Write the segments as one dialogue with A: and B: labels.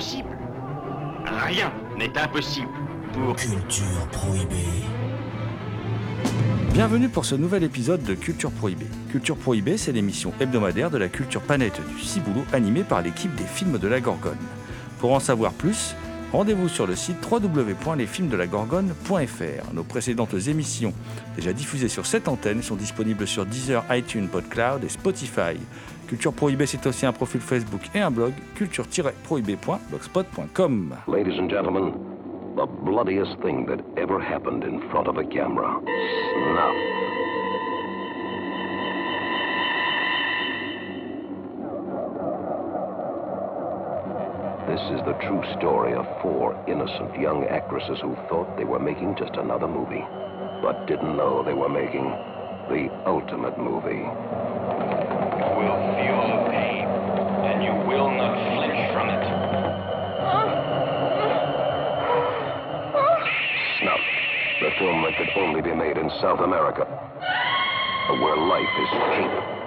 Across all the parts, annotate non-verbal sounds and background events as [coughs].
A: Impossible Rien n'est impossible pour...
B: Culture prohibée.
C: Bienvenue pour ce nouvel épisode de Culture Prohibée. Culture Prohibée, c'est l'émission hebdomadaire de la culture planète du Ciboulot animée par l'équipe des films de la Gorgone. Pour en savoir plus, rendez-vous sur le site www.lesfilmsdelagorgone.fr. Nos précédentes émissions, déjà diffusées sur cette antenne, sont disponibles sur Deezer, iTunes, PodCloud et Spotify. Culture Prohibée, c'est aussi un profil Facebook et un blog, culture-prohibée.blogspot.com.
D: Ladies and gentlemen, the bloodiest thing that ever happened in front of a camera. This is the true story of four innocent young actresses who thought they were making just another movie, but didn't know they were making the ultimate movie.
E: You will feel the pain, and you will not flinch from it.
D: Snuff, the film that could only be made in South America, where life is cheap.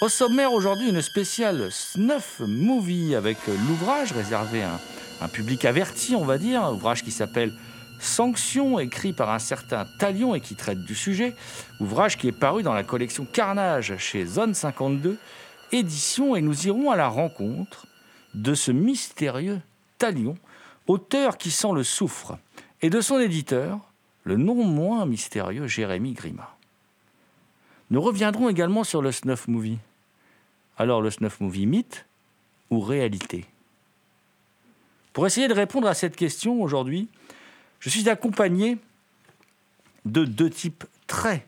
C: Au sommaire aujourd'hui, une spéciale snuff movie avec l'ouvrage réservé à un, un public averti, on va dire, un ouvrage qui s'appelle Sanction, écrit par un certain Talion et qui traite du sujet, ouvrage qui est paru dans la collection Carnage chez Zone 52, édition, et nous irons à la rencontre de ce mystérieux Talion, auteur qui sent le soufre, et de son éditeur, le non moins mystérieux Jérémy Grima. Nous reviendrons également sur le snuff movie. Alors le snuff movie mythe ou réalité? Pour essayer de répondre à cette question aujourd'hui, je suis accompagné de deux types très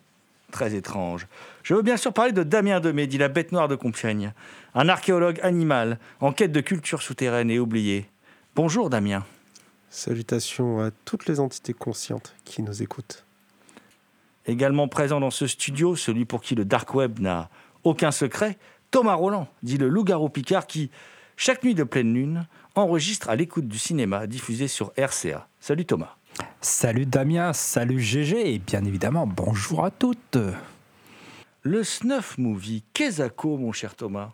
C: très étranges. Je veux bien sûr parler de Damien Demé, dit la bête noire de Compiègne, un archéologue animal en quête de culture souterraine et oubliée. Bonjour Damien.
F: Salutations à toutes les entités conscientes qui nous écoutent.
C: Également présent dans ce studio, celui pour qui le dark web n'a aucun secret, Thomas Roland, dit le loup-garou Picard, qui, chaque nuit de pleine lune, enregistre à l'écoute du cinéma diffusé sur RCA. Salut Thomas.
G: Salut Damien, salut GG et bien évidemment bonjour à toutes.
C: Le snuff movie, qu'est-ce mon cher Thomas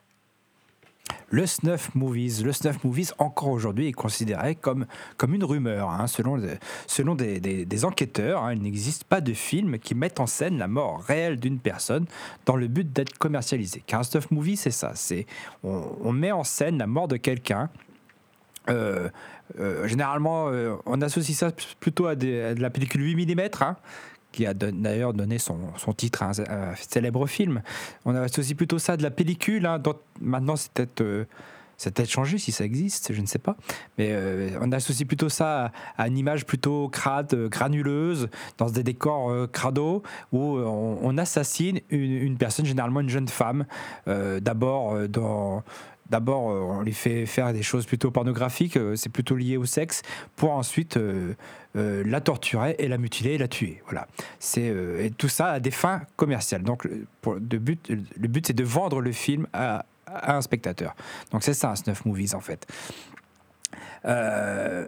G: Le snuff movies, le snuff movies encore aujourd'hui est considéré comme, comme une rumeur. hein. Selon, selon des, enquêteurs, hein, il n'existe pas de film qui mette en scène la mort réelle d'une personne dans le but d'être commercialisé. Car un snuff movie, c'est ça. C'est on, met en scène la mort de quelqu'un. Euh, euh, généralement, euh, on associe ça plutôt à de la pellicule 8 mm, qui a d'ailleurs donné son, son titre à un, célèbre film. On associe plutôt ça de la pellicule, hein, dont maintenant c'est peut-être euh, peut-être changé si ça existe, je ne sais pas. Mais euh, on associe plutôt ça à, une image plutôt crade, euh, granuleuse, dans des décors euh, crado, où on, assassine une, personne, généralement une jeune femme, d'abord dans D'abord, euh, on lui fait faire des choses plutôt pornographiques, euh, c'est plutôt lié au sexe, pour ensuite euh, la torturer et la mutiler et la tuer. Voilà. C'est tout ça à des fins commerciales. Donc, le but c'est de vendre le film à, à un spectateur. Donc, c'est ça un snuff movies en fait. Euh,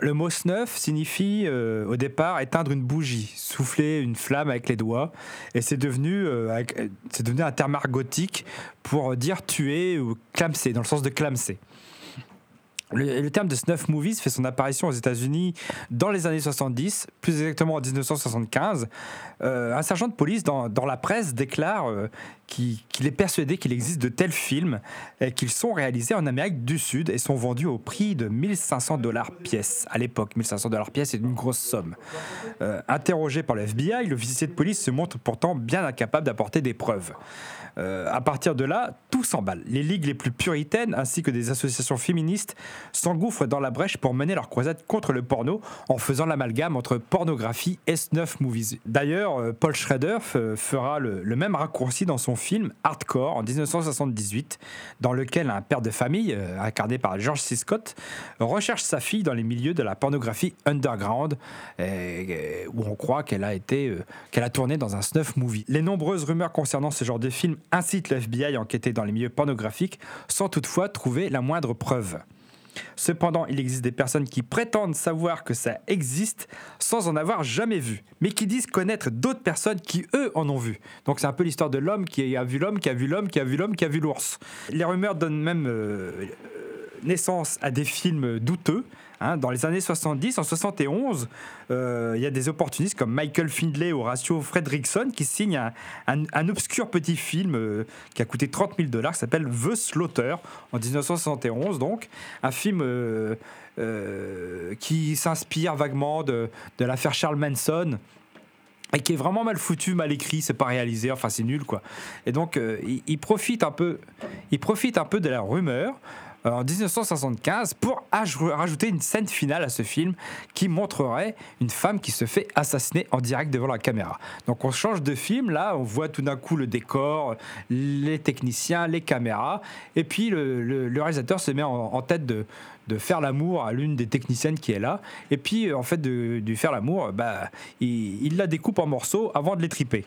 G: Le mot snuff signifie euh, au départ éteindre une bougie, souffler une flamme avec les doigts, et c'est devenu, euh, euh, devenu un terme argotique pour dire tuer ou clamser, dans le sens de clamser. Le, terme de snuff movies fait son apparition aux États-Unis dans les années 70, plus exactement en 1975. Euh, un sergent de police dans, dans la presse déclare qu'il est persuadé qu'il existe de tels films et qu'ils sont réalisés en Amérique du Sud et sont vendus au prix de 1500 dollars pièce. À l'époque, 1500 dollars pièce, c'est une grosse somme. Euh, interrogé par le FBI, l'officier de police se montre pourtant bien incapable d'apporter des preuves. Euh, à partir de là, tout s'emballe. Les ligues les plus puritaines ainsi que des associations féministes s'engouffrent dans la brèche pour mener leur croisade contre le porno en faisant l'amalgame entre pornographie et snuff movies. D'ailleurs, euh, Paul Schrader fera le, le même raccourci dans son film Hardcore en 1978, dans lequel un père de famille, euh, incarné par George C. Scott, recherche sa fille dans les milieux de la pornographie underground, euh, où on croit qu'elle a euh, qu'elle a tourné dans un snuff movie. Les nombreuses rumeurs concernant ce genre de film incitent le FBI à enquêter dans les milieux pornographiques, sans toutefois trouver la moindre preuve. Cependant, il existe des personnes qui prétendent savoir que ça existe sans en avoir jamais vu, mais qui disent connaître d'autres personnes qui, eux, en ont vu. Donc c'est un peu l'histoire de l'homme qui a vu l'homme, qui a vu l'homme, qui a vu l'homme, qui a vu l'ours. Les rumeurs donnent même euh, naissance à des films douteux. hein. Dans les années 70, en 71, euh, il y a des opportunistes comme Michael Findlay ou Horatio Fredrickson qui signent un, obscur petit film euh, qui a coûté 30 000 dollars, qui s'appelle The Slaughter, en 1971 donc. Un film euh, qui s'inspire vaguement de, l'affaire Charles Manson et qui est vraiment mal foutu, mal écrit, c'est pas réalisé, enfin c'est nul quoi. Et donc il, profite un peu, il profite un peu de la rumeur en 1975 pour aj- rajouter une scène finale à ce film qui montrerait une femme qui se fait assassiner en direct devant la caméra. Donc on change de film, là on voit tout d'un coup le décor, les techniciens, les caméras, et puis le, réalisateur se met en, tête de, faire l'amour à l'une des techniciennes qui est là, et puis euh, en fait de, faire l'amour, bah, il, la découpe en morceaux avant de les triper.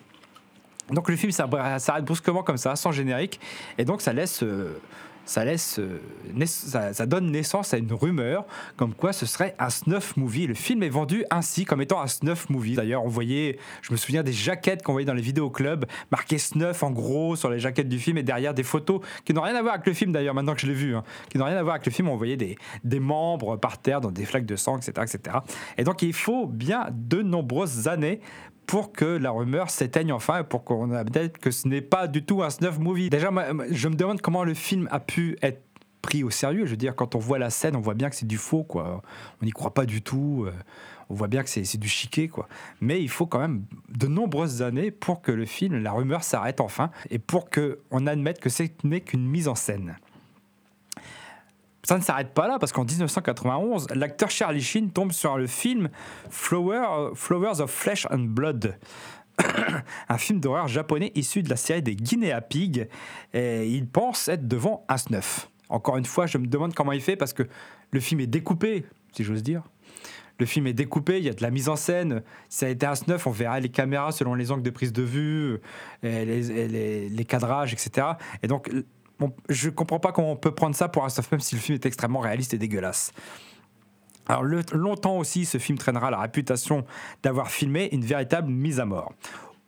G: Donc le film s'arrête s'arrête brusquement comme ça, sans générique, et donc ça laisse, euh, ça laisse, euh, ça donne naissance à une rumeur comme quoi ce serait un snuff movie. Le film est vendu ainsi comme étant un snuff movie. D'ailleurs, on voyait, je me souviens des jaquettes qu'on voyait dans les vidéoclubs, marquées snuff en gros sur les jaquettes du film et derrière des photos qui n'ont rien à voir avec le film d'ailleurs. Maintenant que je l'ai vu, hein, qui n'ont rien à voir avec le film, on voyait des, des membres par terre dans des flaques de sang, etc., etc. Et donc il faut bien de nombreuses années pour que la rumeur s'éteigne enfin et pour qu'on admette que ce n'est pas du tout un snuff movie. Déjà, je me demande comment le film a pu être pris au sérieux. Je veux dire, quand on voit la scène, on voit bien que c'est du faux, quoi. On n'y croit pas du tout. euh, On voit bien que c'est c'est du chiquet, quoi. Mais il faut quand même de nombreuses années pour que le film, la rumeur s'arrête enfin et pour qu'on admette que ce n'est qu'une mise en scène. Ça ne s'arrête pas là parce qu'en 1991, l'acteur Charlie Sheen tombe sur le film Flower- Flowers of Flesh and Blood. [coughs] un film d'horreur japonais issu de la série des Guinea Pigs. Et il pense être devant un snuff. Encore une fois, je me demande comment il fait parce que le film est découpé, si j'ose dire. Le film est découpé, il y a de la mise en scène. Si ça a été un snuff, on verra les caméras selon les angles de prise de vue, les- les cadrages, etc. Et donc, bon, je comprends pas comment on peut prendre ça pour un snuff, même si le film est extrêmement réaliste et dégueulasse. Alors longtemps aussi, ce film traînera la réputation d'avoir filmé une véritable mise à mort.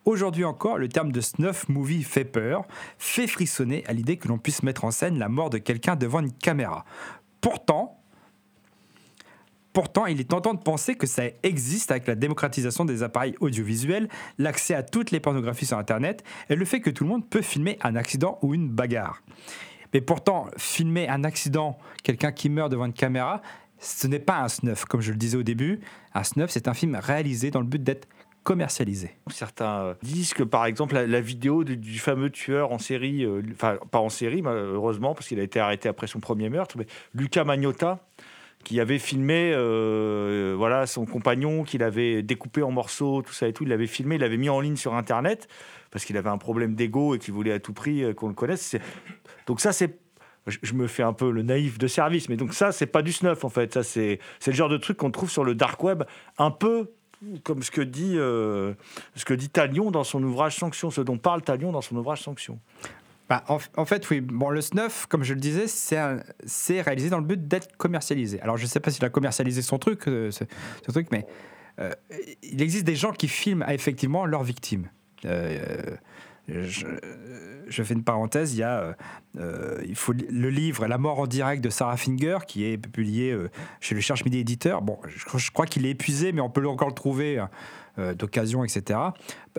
G: Aujourd'hui encore, le terme de snuff movie fait peur, fait frissonner à l'idée que l'on puisse mettre en scène la mort de quelqu'un devant une caméra. Pourtant, Pourtant, il est tentant de penser que ça existe avec la démocratisation des appareils audiovisuels, l'accès à toutes les pornographies sur Internet et le fait que tout le monde peut filmer un accident ou une bagarre. Mais pourtant, filmer un accident, quelqu'un qui meurt devant une caméra, ce n'est pas un snuff, comme je le disais au début. Un snuff, c'est un film réalisé dans le but d'être commercialisé.
C: Certains euh, disent que, par exemple, la, vidéo du, du fameux tueur en série, euh, enfin, pas en série, malheureusement, parce qu'il a été arrêté après son premier meurtre, mais Luca Magnotta, qui avait filmé euh, voilà, son compagnon, qu'il avait découpé en morceaux, tout ça et tout, il l'avait filmé, il l'avait mis en ligne sur Internet, parce qu'il avait un problème d'ego et qu'il voulait à tout prix euh, qu'on le connaisse. Donc ça, c'est... Je me fais un peu le naïf de service, mais donc ça, c'est pas du snuff, en fait. Ça, c'est c'est le genre de truc qu'on trouve sur le dark web, un peu comme ce que dit, euh, ce que dit Talion dans son ouvrage Sanction, ce dont parle Talion dans son ouvrage Sanction.
G: Bah, en, fait, oui. Bon, le snuff, comme je le disais, c'est réalisé dans le but d'être commercialisé. Alors, je ne sais pas s'il a commercialisé son truc, euh, truc, mais euh, il existe des gens qui filment effectivement leurs victimes. Euh, je, fais une parenthèse, il y a euh, euh, faut le livre La mort en direct de Sarah Finger qui est publié euh, chez le Cherche Midi Éditeur. Bon, je, crois qu'il est épuisé, mais on peut encore le trouver hein, d'occasion, etc.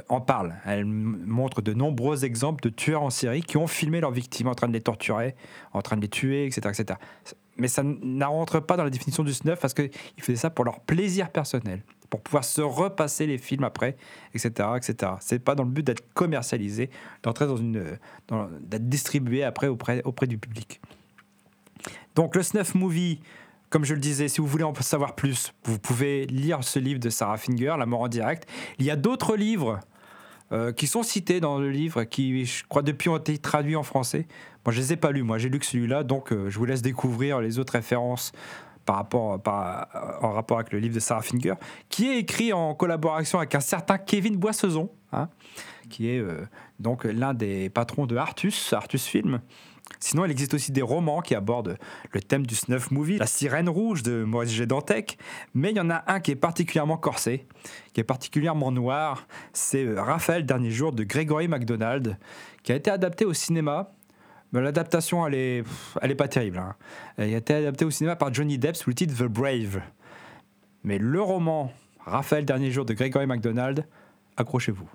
G: En parle. Elle montre de nombreux exemples de tueurs en série qui ont filmé leurs victimes en train de les torturer, en train de les tuer, etc. etc. Mais ça ne rentre pas dans la définition du snuff parce qu'ils faisaient ça pour leur plaisir personnel, pour pouvoir se repasser les films après, etc. etc. C'est pas dans le but d'être commercialisé, d'entrer dans une, d'être distribué après auprès, auprès du public. Donc le snuff movie, comme je le disais, si vous voulez en savoir plus, vous pouvez lire ce livre de Sarah Finger, La mort en direct. Il y a d'autres livres euh, qui sont cités dans le livre, qui, je crois, depuis ont été traduits en français. Moi, je les ai pas lus, moi, j'ai lu que celui-là, donc euh, je vous laisse découvrir les autres références par rapport, par, en rapport avec le livre de Sarah Finger, qui est écrit en collaboration avec un certain Kevin Boissezon, hein, qui est euh, donc l'un des patrons de Artus, Artus Film. Sinon, il existe aussi des romans qui abordent le thème du snuff movie, La sirène rouge de Maurice G. Mais il y en a un qui est particulièrement corsé, qui est particulièrement noir, c'est euh, Raphaël Dernier Jour de Gregory MacDonald, qui a été adapté au cinéma. Mais l'adaptation, elle est, pas terrible. hein. Elle a été adaptée au cinéma par Johnny Depp sous le titre The Brave. Mais le roman Raphaël Dernier Jour de Gregory MacDonald, accrochez-vous.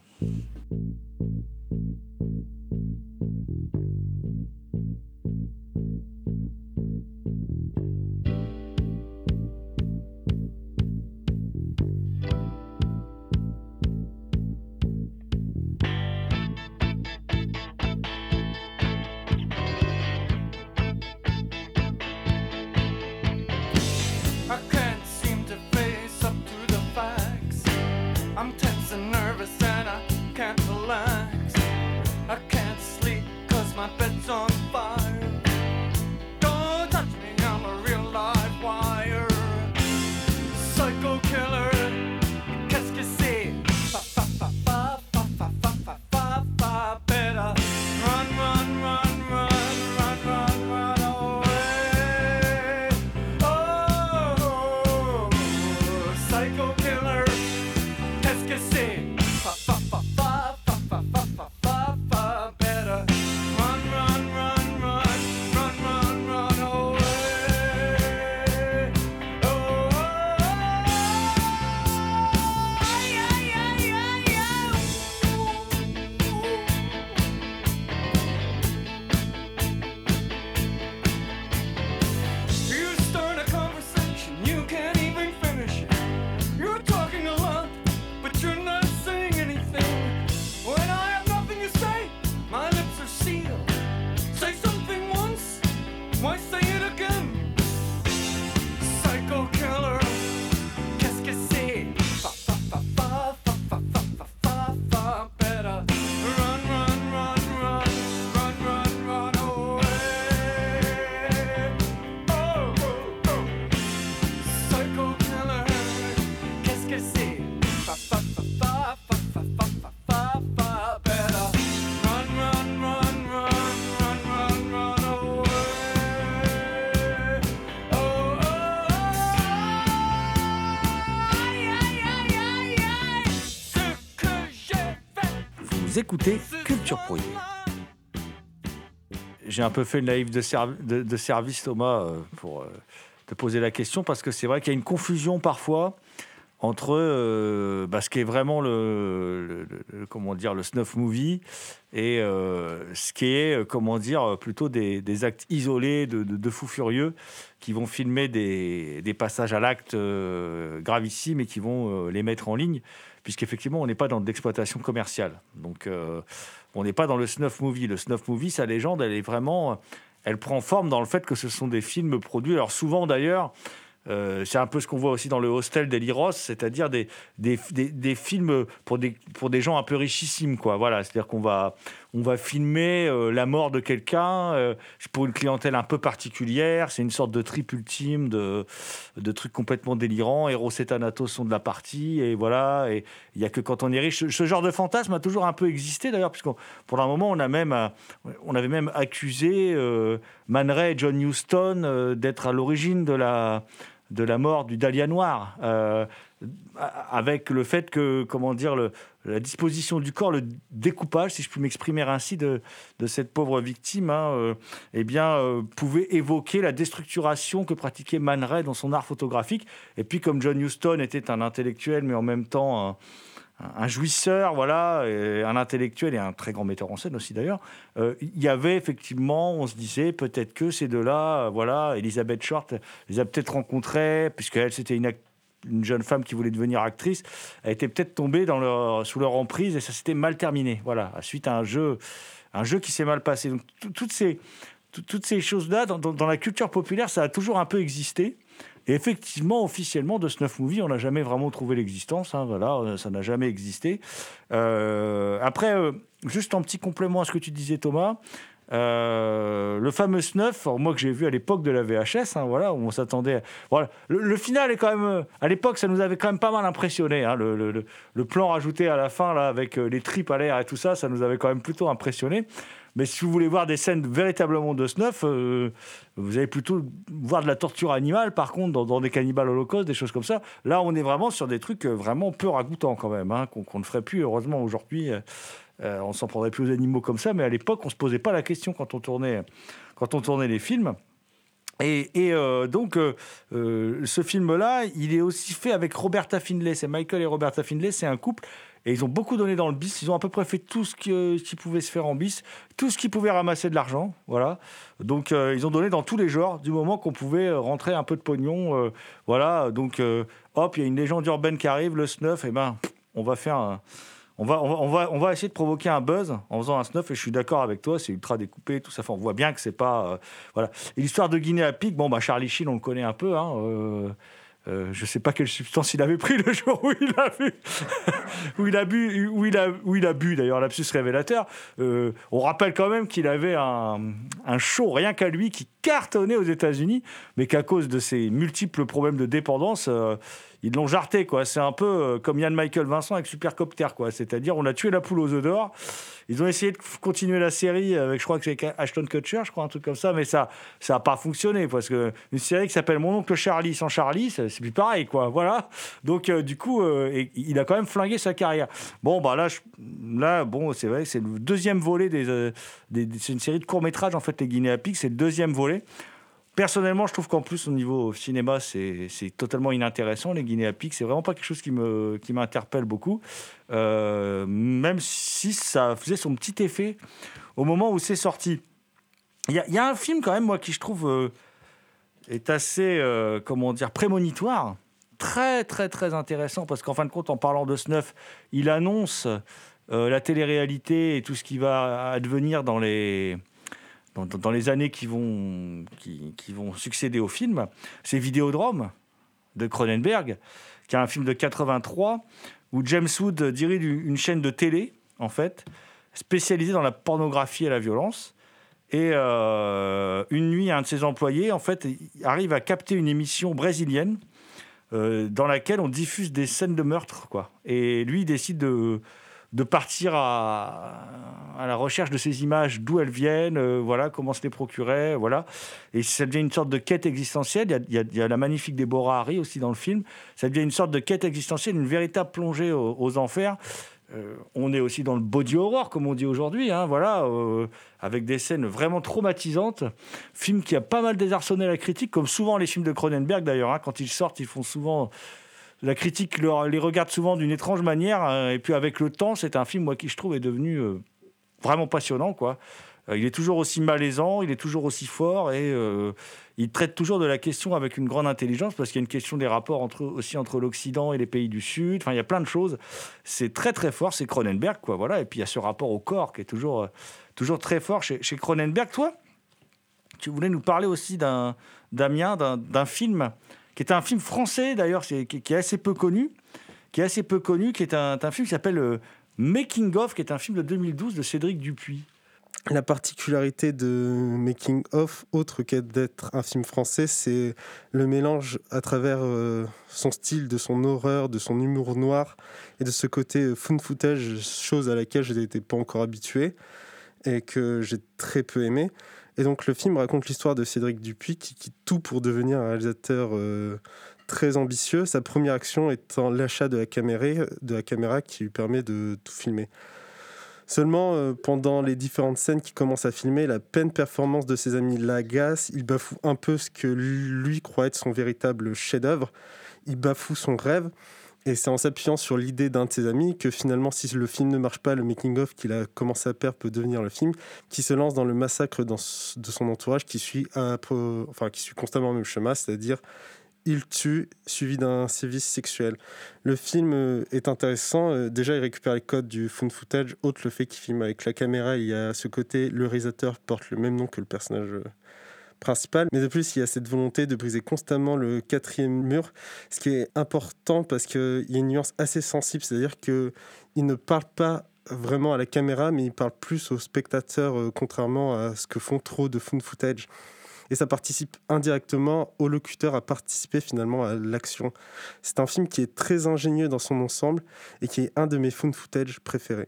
H: J'ai
C: un peu fait le naïf de, serv- de- de service, Thomas, euh, pour euh, te poser la question, parce que c'est vrai qu'il y a une confusion parfois entre euh, bah, ce qui est vraiment le, comment dire, le snuff movie et ce qui est, comment dire, plutôt des, actes isolés de, fous furieux qui vont filmer des, passages à l'acte euh, gravissimes et qui vont les mettre en ligne, puisqu'effectivement, on n'est pas dans de l'exploitation commerciale. Donc, on n'est pas dans le snuff movie. Le snuff movie, sa légende, elle est vraiment, elle prend forme dans le fait que ce sont des films produits. Alors souvent d'ailleurs, euh, c'est un peu ce qu'on voit aussi dans le hostel d'Eli Ross, c'est-à-dire des, des, des- des films pour des, pour des gens un peu richissimes. Quoi. Voilà, c'est-à-dire qu'on va, on va filmer euh, la mort de quelqu'un euh, pour une clientèle un peu particulière. C'est une sorte de trip ultime de, de trucs complètement délirants. Eros et Thanatos sont de la partie, et voilà. Et il n'y a que quand on est riche. Ce, genre de fantasme a toujours un peu existé d'ailleurs, puisque pour un moment, on, a même, euh, on avait même accusé euh, et John Huston d'être à l'origine de la, de la mort du Dahlia Noir. Avec le fait que, comment dire, la disposition du corps, le découpage, si je puis m'exprimer ainsi, de, cette pauvre victime, hein, euh, eh bien, euh, pouvait évoquer la déstructuration que pratiquait Man Ray dans son art photographique. Et puis, comme John Huston était un intellectuel, mais en même temps un, jouisseur, voilà, un intellectuel et un très grand metteur en scène aussi d'ailleurs, euh, il y avait effectivement, on se disait peut-être que ces deux-là, voilà, Elisabeth Short les a peut-être rencontrés, puisqu'elle c'était une, act- une jeune femme qui voulait devenir actrice, elle était peut-être tombée dans leur, sous leur emprise et ça s'était mal terminé, voilà, suite à un jeu, un jeu qui s'est mal passé. Donc tout- toutes ces, tout- toutes ces choses-là, dans, la culture populaire, ça a toujours un peu existé. Et effectivement, officiellement, de Snuff Movie, on n'a jamais vraiment trouvé l'existence. hein, voilà, ça n'a jamais existé. Euh, après, euh, juste en petit complément à ce que tu disais, Thomas, euh, le fameux Snuff, moi que j'ai vu à l'époque de la VHS, hein, voilà, où on s'attendait. Voilà, le, final est quand même. euh, À l'époque, ça nous avait quand même pas mal impressionné. hein, le, plan rajouté à la fin, là, avec euh, les tripes à l'air et tout ça, ça nous avait quand même plutôt impressionné. Mais si vous voulez voir des scènes véritablement de snuff, euh, vous allez plutôt voir de la torture animale, par contre, dans, des cannibales holocaustes, des choses comme ça. Là, on est vraiment sur des trucs vraiment peu ragoûtants quand même, hein, qu'on ne ferait plus, heureusement, aujourd'hui. Euh, on s'en prendrait plus aux animaux comme ça, mais à l'époque, on ne se posait pas la question quand on tournait, quand on tournait les films. Et, euh, donc, euh, euh, ce film-là, il est aussi fait avec Roberta Findlay. C'est Michael et Roberta Findlay, c'est un couple. Et ils ont beaucoup donné dans le bis. Ils ont à peu près fait tout ce qui, pouvait se faire en bis, tout ce qui pouvait ramasser de l'argent. Voilà. Donc, ils ont donné dans tous les genres, du moment qu'on pouvait rentrer un peu de pognon. voilà. Donc, hop, il y a une légende urbaine qui arrive, le snuff. Et ben, on va faire un. On va, on, va, on, va, essayer de provoquer un buzz en faisant un snuff, et je suis d'accord avec toi, c'est ultra découpé, tout ça. On voit bien que c'est pas. euh, voilà. Et l'histoire de Guinée à pic, bon, bah, Charlie Sheen, on le connaît un peu. Hein, euh, euh, je sais pas quelle substance il avait pris [laughs] le jour où il a vu, [laughs] où il a bu, où il a, où il a bu d'ailleurs, lapsus révélateur. Euh, on rappelle quand même qu'il avait un, un show rien qu'à lui qui cartonnait aux États-Unis, mais qu'à cause de ses multiples problèmes de dépendance, euh, ils l'ont jarté quoi. C'est un peu euh, comme Yann Michael Vincent avec Supercopter quoi. C'est-à-dire on a tué la poule aux œufs d'or. Ils ont essayé de continuer la série avec, je crois que c'est Ashton Kutcher, je crois un truc comme ça, mais ça, ça a pas fonctionné parce que une série qui s'appelle Mon oncle Charlie sans Charlie, c'est plus pareil quoi. Voilà. Donc euh, du coup, euh, il a quand même flingué sa carrière. Bon bah là, je- là bon, c'est vrai, c'est le deuxième volet des, euh, des- c'est une série de courts métrages en fait, les Guinée à pic, c'est le deuxième volet. Personnellement, je trouve qu'en plus, au niveau cinéma, c'est totalement inintéressant. Les Guinée à pic, c'est vraiment pas quelque chose qui me qui m'interpelle beaucoup. Euh, même si ça faisait son petit effet au moment où c'est sorti. Il y, a- un film quand même, moi, qui je trouve euh, est assez, euh, comment dire, prémonitoire. Très, très, très intéressant parce qu'en fin de compte, en parlant de Snuff, il annonce la télé-réalité et tout ce qui va advenir dans les, dans, les années qui vont, qui, vont succéder au film. C'est Vidéodrome de Cronenberg, qui est un film de 83 où James Wood dirige une chaîne de télé, en fait, spécialisée dans la pornographie et la violence. Et euh, une nuit, un de ses employés, en fait, arrive à capter une émission brésilienne euh, dans laquelle on diffuse des scènes de meurtre, quoi. Et lui, il décide de, de partir à, la recherche de ces images, d'où elles viennent, euh, voilà, comment se les procurer, voilà. Et ça devient une sorte de quête existentielle. Il y a, la magnifique Deborah Harry aussi dans le film. Ça devient une sorte de quête existentielle, une véritable plongée aux, aux enfers. Euh, on est aussi dans le body horror, comme on dit aujourd'hui, hein, voilà, euh, avec des scènes vraiment traumatisantes. Film qui a pas mal désarçonné la critique, comme souvent les films de Cronenberg d'ailleurs. hein, quand ils sortent, ils font souvent. La critique les regarde souvent d'une étrange manière. hein, et puis avec le temps, c'est un film, moi, qui je trouve est devenu euh, vraiment passionnant, quoi. Euh, il est toujours aussi malaisant, il est toujours aussi fort et euh, il traite toujours de la question avec une grande intelligence parce qu'il y a une question des rapports entre, aussi entre l'Occident et les pays du Sud. Enfin, il y a plein de choses. C'est très très fort, c'est Cronenberg, quoi. Voilà. Et puis il y a ce rapport au corps qui est toujours, euh, toujours très fort chez, Cronenberg. Toi, tu voulais nous parler aussi d'un Damien, d'un film qui est un film français d'ailleurs, qui, est assez peu connu, qui est assez peu connu, qui est un, un film qui s'appelle euh, Making of, qui est un film de 2012 de Cédric Dupuis.
F: La particularité de Making of, autre qu'être d'être un film français, c'est le mélange à travers euh, son style, de son horreur, de son humour noir et de ce côté euh, fun footage, chose à laquelle je n'étais pas encore habitué et que j'ai très peu aimé. Et donc le film raconte l'histoire de Cédric Dupuis qui quitte tout pour devenir un réalisateur euh, très ambitieux, sa première action étant l'achat de la caméra, qui lui permet de tout filmer. Seulement, euh, pendant les différentes scènes qu'il commence à filmer, la pleine performance de ses amis l'agace, il bafoue un peu ce que lui croit être son véritable chef-d'œuvre, il bafoue son rêve, et c'est en s'appuyant sur l'idée d'un de ses amis que finalement, si le film ne marche pas, le making-of qu'il a commencé à perdre peut devenir le film, qui se lance dans le massacre de son entourage, qui suit, enfin, qui suit constamment le même chemin, c'est-à-dire il tue, suivi d'un sévice sexuel. Le film euh, est intéressant. euh, Déjà, il récupère les codes du found footage. Autre le fait qu'il filme avec la caméra, il y a ce côté, le réalisateur porte le même nom que le personnage euh, Mais de plus, il y a cette volonté de briser constamment le quatrième mur, ce qui est important parce qu'il y a une nuance assez sensible, c'est-à-dire qu'il ne parle pas vraiment à la caméra, mais il parle plus au spectateur, euh, contrairement à ce que font trop de found footage. Et ça participe indirectement au locuteur à participer finalement à l'action. C'est un film qui est très ingénieux dans son ensemble et qui est un de mes found footage préférés.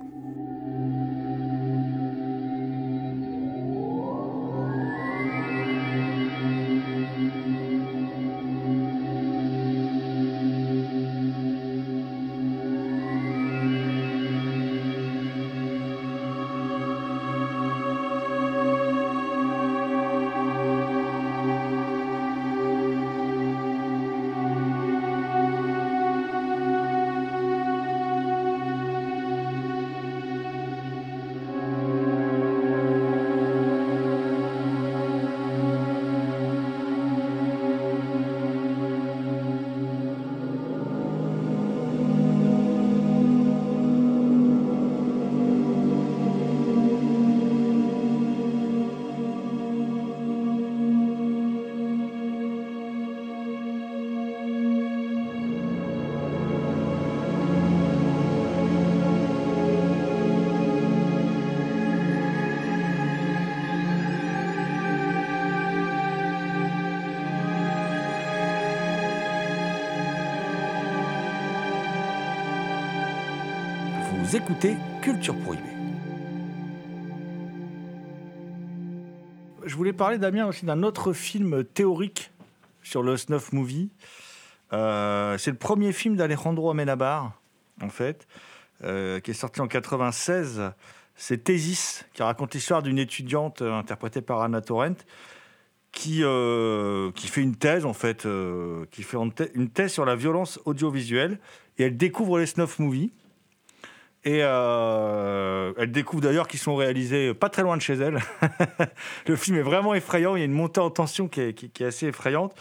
C: Écoutez Culture Prohibée. Je voulais parler, Damien, aussi d'un autre film théorique sur le snuff movie. Euh, c'est le premier film d'Alejandro Amenabar, en fait, euh, qui est sorti en 96. C'est Thésis, qui raconte l'histoire d'une étudiante interprétée par Anna Torrent, qui, euh, qui fait une thèse, en fait, qui fait une thèse sur la violence audiovisuelle, et elle découvre les snuff movies. Et euh, elle découvre d'ailleurs qu'ils sont réalisés pas très loin de chez elle. [laughs] le film est vraiment effrayant. Il y a une montée en tension qui est, assez effrayante.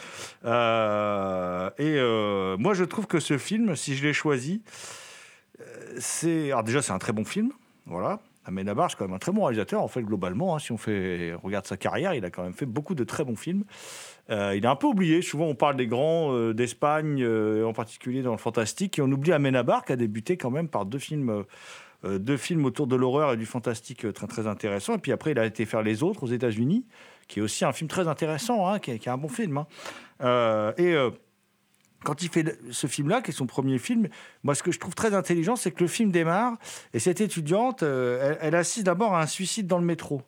C: Euh, et euh, moi, je trouve que ce film, si je l'ai choisi, c'est. Alors, déjà, c'est un très bon film. Voilà. Amenabar, c'est quand même un très bon réalisateur, en fait, globalement. hein. si on, fait, regarde sa carrière, il a quand même fait beaucoup de très bons films. Euh, il est un peu oublié. Souvent, on parle des grands euh, d'Espagne, euh, en particulier dans le fantastique, et on oublie Amenabar, qui a débuté quand même par deux films, deux films autour de l'horreur et du fantastique très très intéressants. Et puis après, il a été faire les autres aux États-Unis, qui est aussi un film très intéressant, hein, qui, est, un bon film. hein. Et quand il fait ce film-là, qui est son premier film, moi, ce que je trouve très intelligent, c'est que le film démarre et cette étudiante, elle, assiste d'abord à un suicide dans le métro.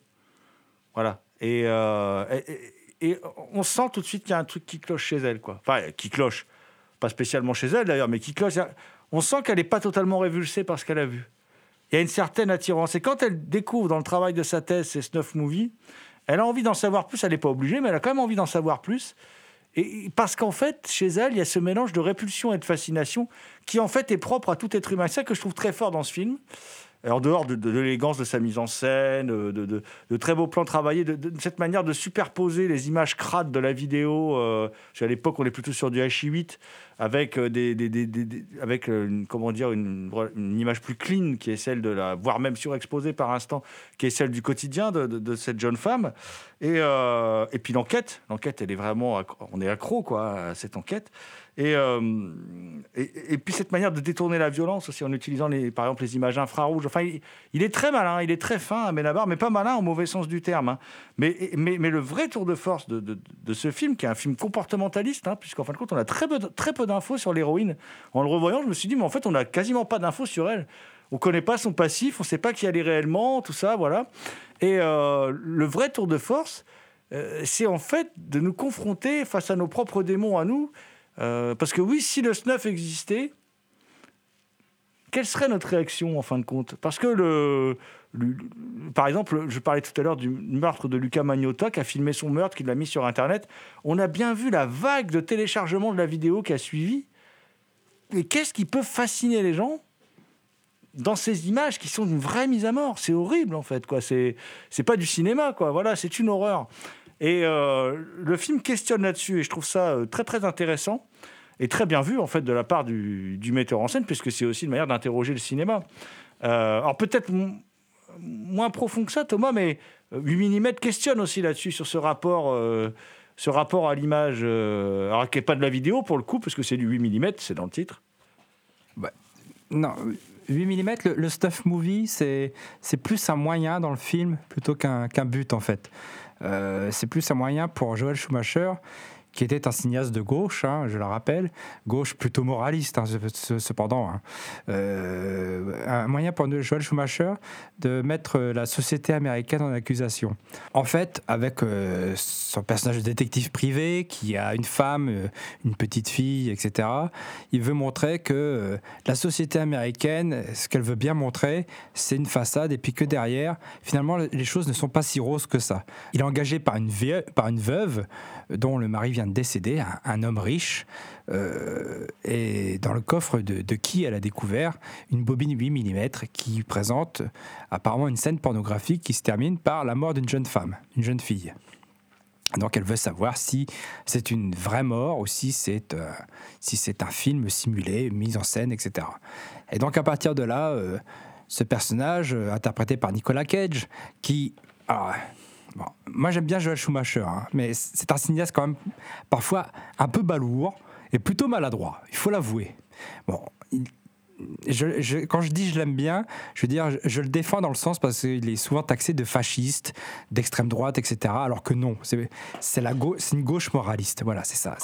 C: Voilà. Et- et- on sent tout de suite qu'il y a un truc qui cloche chez elle, quoi. Enfin, qui cloche. Pas spécialement chez elle, d'ailleurs, mais qui cloche. On sent qu'elle n'est pas totalement révulsée par ce qu'elle a vu. Il y a une certaine attirance. Et quand elle découvre dans le travail de sa thèse ces snuff movies, elle a envie d'en savoir plus. Elle n'est pas obligée, mais elle a quand même envie d'en savoir plus. Et parce qu'en fait, chez elle, il y a ce mélange de répulsion et de fascination qui, en fait, est propre à tout être humain. C'est ça que je trouve très fort dans ce film. En dehors de, de- l'élégance de sa mise en scène, euh, de, de- très beaux plans travaillés, de, cette manière de superposer les images crades de la vidéo. euh, qu'à l'époque, on est plutôt sur du HI8 avec euh, des, avec euh, une, comment dire une, une image plus clean qui est celle de la, voire même surexposée par instant, qui est celle du quotidien de, de- cette jeune femme. Et, euh, et puis l'enquête, l'enquête, elle est vraiment, on est accro quoi à cette enquête. Et, et, puis cette manière de détourner la violence aussi en utilisant les, par exemple les images infrarouges. Enfin, il, est très malin, il est très fin, Amenabar, mais pas malin au mauvais sens du terme. hein. Mais, mais, mais le vrai tour de force de, de- ce film, qui est un film comportementaliste, hein, puisqu'en fin de compte, on a très peu, très d'infos sur l'héroïne. En le revoyant, je me suis dit, mais en fait, on n'a quasiment pas d'infos sur elle. On connaît pas son passif, on sait pas qui elle est réellement, tout ça, voilà. Et euh, le vrai tour de force, euh, c'est en fait de nous confronter face à nos propres démons à nous, Euh, parce que oui, si le snuff existait, quelle serait notre réaction en fin de compte? Parce que le, par exemple, je parlais tout à l'heure du meurtre de Luca Magnotta qui a filmé son meurtre, qui l'a mis sur Internet. On a bien vu la vague de téléchargement de la vidéo qui a suivi. Et qu'est-ce qui peut fasciner les gens dans ces images qui sont une vraie mise à mort? C'est horrible en fait, quoi. C'est c'est pas du cinéma, quoi. Voilà, c'est une horreur. Et euh, le film questionne là-dessus, et je trouve ça euh, très très intéressant et très bien vu en fait de la part du, du metteur en scène, puisque c'est aussi une manière d'interroger le cinéma. Euh, alors peut-être moins profond que ça, Thomas, mais euh, 8 mm questionne aussi là-dessus sur ce rapport, euh, ce rapport à l'image, euh, alors qui n'est pas de la vidéo pour le coup, parce que c'est du 8 mm, c'est dans le titre.
G: Non, 8 mm, le, stuff movie, c'est plus un moyen dans le film plutôt qu'un qu'un but en fait. Euh, c'est plus un moyen pour Joel Schumacher, qui était un cinéaste de gauche, hein, je le rappelle, gauche plutôt moraliste hein, ce- ce- cependant. hein. Euh, un moyen pour Joel Schumacher de mettre la société américaine en accusation. En fait, avec euh, son personnage de détective privé qui a une femme, euh, une petite fille, etc., il veut montrer que euh, la société américaine, ce qu'elle veut bien montrer, c'est une façade, et puis que derrière, finalement, les choses ne sont pas si roses que ça. Il est engagé par une, veuve euh, dont le mari vient de décéder, un, homme riche, euh, et dans le coffre de, qui elle a découvert une bobine 8 mm qui présente apparemment une scène pornographique qui se termine par la mort d'une jeune femme, une jeune fille. Donc elle veut savoir si c'est une vraie mort ou si c'est euh, si un film simulé, mis en scène, etc. Et donc à partir de là, euh, ce personnage interprété par Nicolas Cage, qui alors, moi j'aime bien Joel Schumacher, hein, mais c'est un cinéaste quand même parfois un peu balourd et plutôt maladroit, il faut l'avouer. Bon, quand je dis je l'aime bien, je veux dire, je, le défends dans le sens parce qu'il est souvent taxé de fasciste, d'extrême droite, etc. Alors que non, c'est une gauche moraliste. Voilà, c'est ça.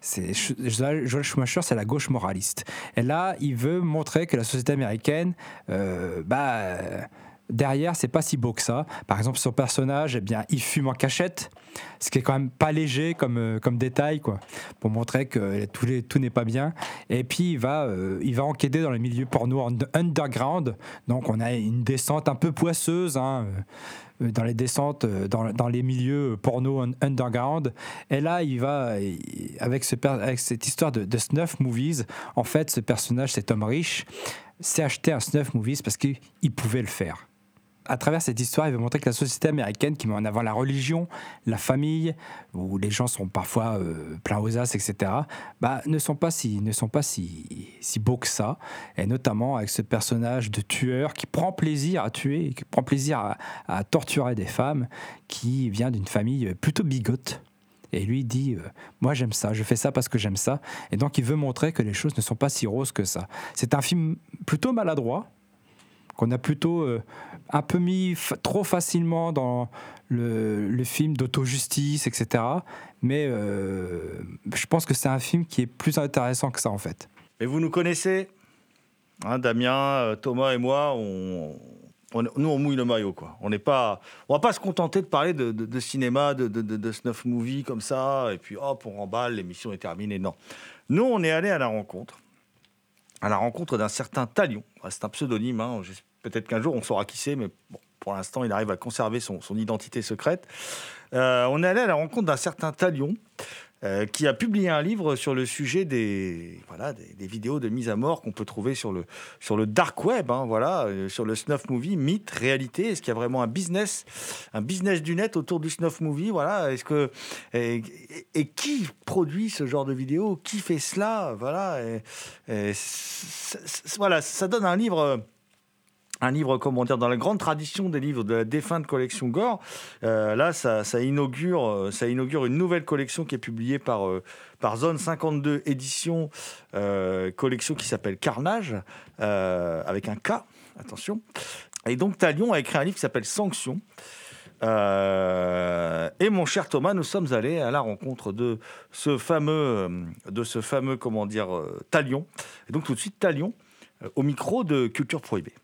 G: C'est- Joel Schumacher, c'est la gauche moraliste. Et là, il veut montrer que la société américaine, euh, bah. Euh, Derrière, c'est pas si beau que ça. Par exemple, son personnage, eh bien, il fume en cachette, ce qui est quand même pas léger comme, euh, comme détail, quoi, pour montrer que tout, les- tout n'est pas bien. Et puis, il va, euh, il va enquêter dans les milieux porno un- underground. Donc, on a une descente un peu poisseuse, hein, euh, dans les descentes, euh, dans, les milieux porno un- underground. Et là, il va, avec, cette histoire de, de snuff movies, en fait, ce personnage, cet homme riche, s'est acheté un snuff movies parce qu'il il pouvait le faire à travers cette histoire, il veut montrer que la société américaine, qui met en avant la religion, la famille, où les gens sont parfois euh, pleins aux as, etc., bah, ne sont pas, si, ne sont pas si, si beaux que ça. Et notamment avec ce personnage de tueur qui prend plaisir à tuer, qui prend plaisir à, torturer des femmes, qui vient d'une famille plutôt bigote. Et lui dit, euh, moi j'aime ça, je fais ça parce que j'aime ça. Et donc il veut montrer que les choses ne sont pas si roses que ça. C'est un film plutôt maladroit, qu'on a plutôt euh, un peu mis trop facilement dans le, film d'auto-justice, etc. Mais euh, je pense que c'est un film qui est plus intéressant que ça, en fait.
C: Et vous nous connaissez, hein, Damien, euh, Thomas et moi, on, nous on mouille le maillot quoi. On n'est pas, on va pas se contenter de parler de, cinéma, de, de, snuff movie comme ça, et puis hop on remballe, l'émission est terminée. Non, nous on est allé à la rencontre, à la rencontre d'un certain Talion. C'est un pseudonyme. hein, Peut-être qu'un jour on saura qui c'est, mais pour l'instant il arrive à conserver son, identité secrète. Euh, on est allé à la rencontre d'un certain Talion. euh, qui a publié un livre sur le sujet des, voilà, des, vidéos de mise à mort qu'on peut trouver sur le, sur le dark web, hein, voilà, euh, sur le snuff movie, mythe, réalité. Est-ce qu'il y a vraiment un business, un business du net autour du snuff movie Voilà, est-ce que et, qui produit ce genre de vidéos Qui fait cela? Voilà, voilà, ça donne un livre un livre, comment dire, dans la grande tradition des livres de la défunte collection Gore. Euh, là, ça, inaugure, euh, ça inaugure une nouvelle collection qui est publiée par, euh, par Zone 52 Édition, euh, collection qui s'appelle Carnage, avec un K, attention. Et donc, Talion a écrit un livre qui s'appelle Sanction. Et mon cher Thomas, nous sommes allés à la rencontre de ce fameux, de ce fameux, comment dire, Talion. Et donc tout de suite, Talion, au micro de Culture Prohibée.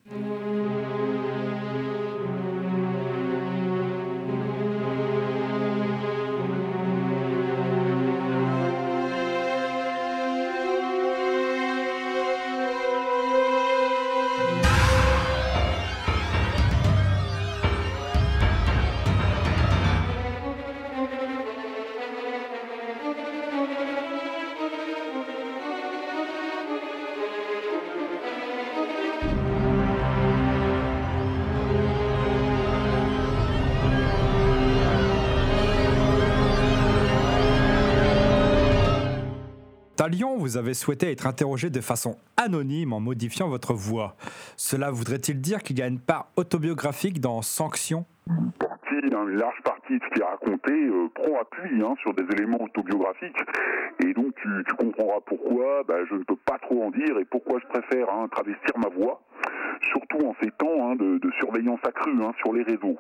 G: Talion, vous avez souhaité être interrogé de façon anonyme en modifiant votre voix. Cela voudrait-il dire qu'il y a une part autobiographique dans Sanction?
I: Une large partie de ce qui est raconté euh, prend appui hein, sur des éléments autobiographiques. Et donc tu, comprendras pourquoi bah, je ne peux pas trop en dire et pourquoi je préfère hein, travestir ma voix, surtout en ces temps hein, de, surveillance accrue sur les réseaux.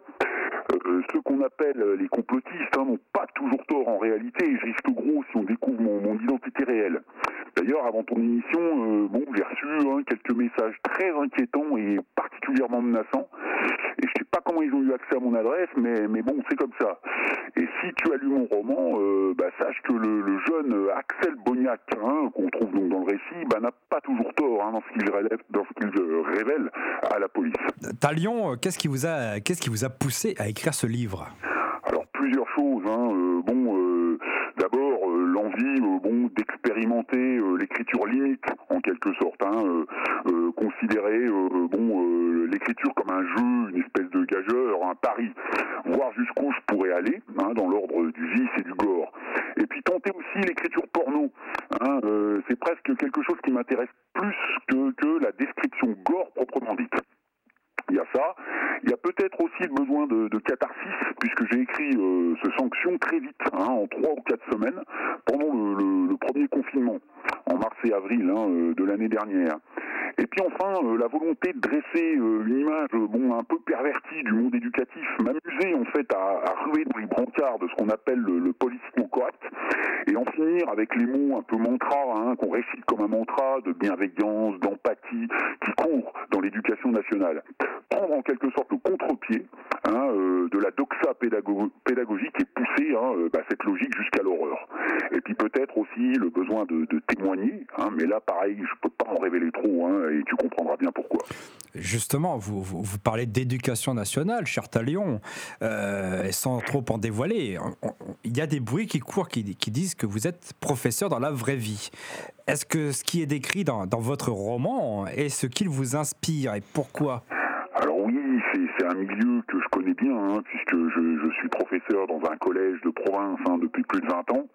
I: Euh, ceux qu'on appelle euh, les complotistes hein, n'ont pas toujours tort en réalité et je risque gros si on découvre mon, identité réelle. D'ailleurs, avant ton émission, euh, bon, j'ai reçu hein, quelques messages très inquiétants et particulièrement menaçants. Et je sais pas comment ils ont eu accès à mon adresse, mais, mais bon, c'est comme ça. Et si tu as lu mon roman, euh, bah, sache que le, le jeune Axel Bognac, hein, qu'on trouve donc dans le récit, bah, n'a pas toujours tort hein, dans ce qu'il euh, révèle à la police.
G: Talion, euh, qu'est-ce qui vous a, qu'est-ce qui vous a poussé à écrire ce livre?
I: Alors plusieurs choses. Hein. Euh, bon, euh, d'abord euh, l'envie, euh, bon, d'expérimenter euh, l'écriture limite en quelque sorte. Hein. Euh, euh, considérer, euh, bon, euh, l'écriture comme un jeu, une espèce de gageur, un pari, voir jusqu'où je pourrais aller, hein, dans l'ordre du vice et du gore. Et puis tenter aussi l'écriture porno. Hein, euh, c'est presque quelque chose qui m'intéresse plus que, la description gore proprement dite. Il y a ça. Il y a peut-être aussi le besoin de, catharsis, puisque j'ai écrit euh, ce sanction très vite, hein, en trois ou quatre semaines, pendant le premier confinement, en mars et avril hein, euh, de l'année dernière. Et puis enfin, euh, la volonté de dresser euh, une image bon, un peu pervertie du monde éducatif, m'amuser en fait à, à ruer dans les brancards de ce qu'on appelle le, le politiquement correct, et en finir avec les mots un peu mantra, hein, qu'on récite comme un mantra de bienveillance, d'empathie, qui courent dans l'éducation nationale. Prendre en quelque sorte le contre-pied hein, euh, de la doxa pédago- pédagogique et pousser hein, euh, bah, cette logique jusqu'à l'horreur. Et puis peut-être aussi le besoin de, témoigner, hein, mais là pareil, je peux pas en révéler trop, et tu comprendras bien pourquoi.
G: Justement, vous, vous, parlez d'éducation nationale, cher Talion, euh, sans trop en dévoiler. Il y a des bruits qui courent qui, qui disent que vous êtes professeur dans la vraie vie. Est-ce que ce qui est décrit dans, dans votre roman est ce qu'il vous inspire et pourquoi?
I: C'est c'est un milieu que je connais bien, hein, puisque je, suis professeur dans un collège de province hein, depuis plus de 20 ans.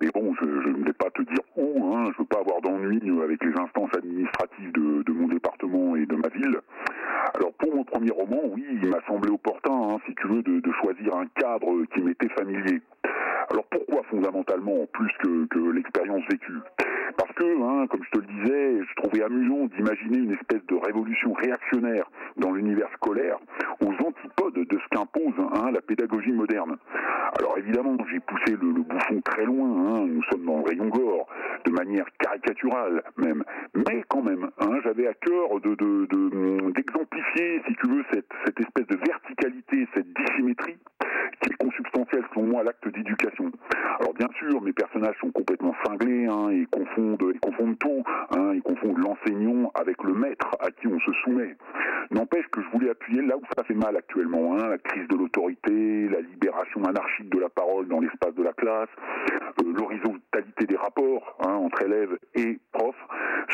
I: Mais bon, je, ne vais pas te dire où, hein, je veux pas avoir d'ennui avec les instances administratives de, mon département et de ma ville. Alors pour mon premier roman, oui, il m'a semblé opportun, hein, si tu veux, de, choisir un cadre qui m'était familier. Alors pourquoi fondamentalement, plus que, l'expérience vécue? Parce que, hein, comme je te le disais, je trouvais amusant d'imaginer une espèce de révolution réactionnaire dans l'univers scolaire de ce qu'impose hein, la pédagogie moderne. Alors évidemment, j'ai poussé le, bouffon très loin, hein, nous sommes dans le rayon gore, de manière caricaturale même, mais quand même, hein, j'avais à cœur de, de- de- d'exemplifier, si tu veux, cette, espèce de verticalité, cette dissymétrie qui est consubstantielle selon moi à l'acte d'éducation. Alors bien sûr, mes personnages sont complètement cinglés hein, et confondent, ils confondent tout. Ils confondent l'enseignant avec le maître à qui on se soumet. N'empêche que je voulais appuyer là où ça fait mal actuellement, hein, la crise de l'autorité, la libération anarchique de la parole dans l'espace de la classe, euh, l'horizontalité des rapports hein, entre élèves et profs,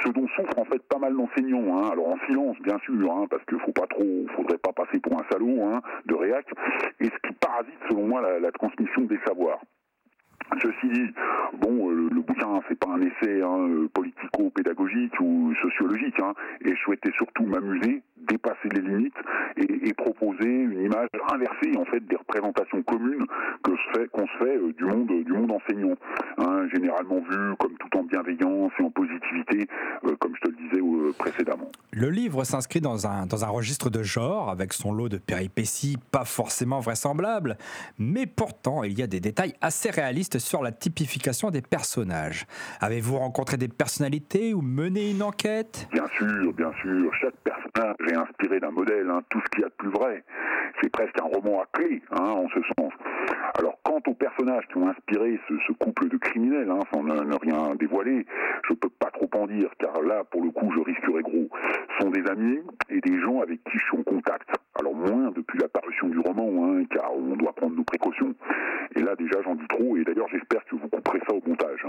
I: ce dont souffrent en fait pas mal d'enseignants. Hein, alors en silence bien sûr, hein, parce qu'il faut pas trop, faudrait pas passer pour un salaud de réac, et ce qui parasite selon moi la, transmission des savoirs. Ceci dit, bon, euh, le, le bouquin, c'est pas un essai euh, politico-pédagogique ou sociologique, et je souhaitais surtout m'amuser, dépasser les limites et, et proposer une image inversée en fait des représentations communes que se fait, qu'on se fait euh, du monde, du monde enseignant, hein, généralement vu comme tout en bienveillance et en positivité, euh, comme je te le disais euh, précédemment.
G: Le livre s'inscrit dans un, dans un registre de genre, avec son lot de péripéties pas forcément vraisemblables, mais pourtant il y a des détails assez réalistes sur la typification des personnages. Avez-vous rencontré des personnalités ou mené une enquête?
I: Bien sûr, bien sûr, chaque personnage est inspiré d'un modèle, hein, tout ce qu'il y a de plus vrai. C'est presque un roman à clé, hein, en ce sens. Alors, quant aux personnages qui ont inspiré ce, couple de criminels, hein, sans ne, rien dévoiler, je peux pas trop en dire, car là, pour le coup, je risquerais gros. Ce sont des amis et des gens avec qui je suis en contact. Alors, moins depuis la parution du roman, car on doit prendre nos précautions. Et là, déjà, j'en dis trop, et d'ailleurs, j'espère que vous couperez ça au montage.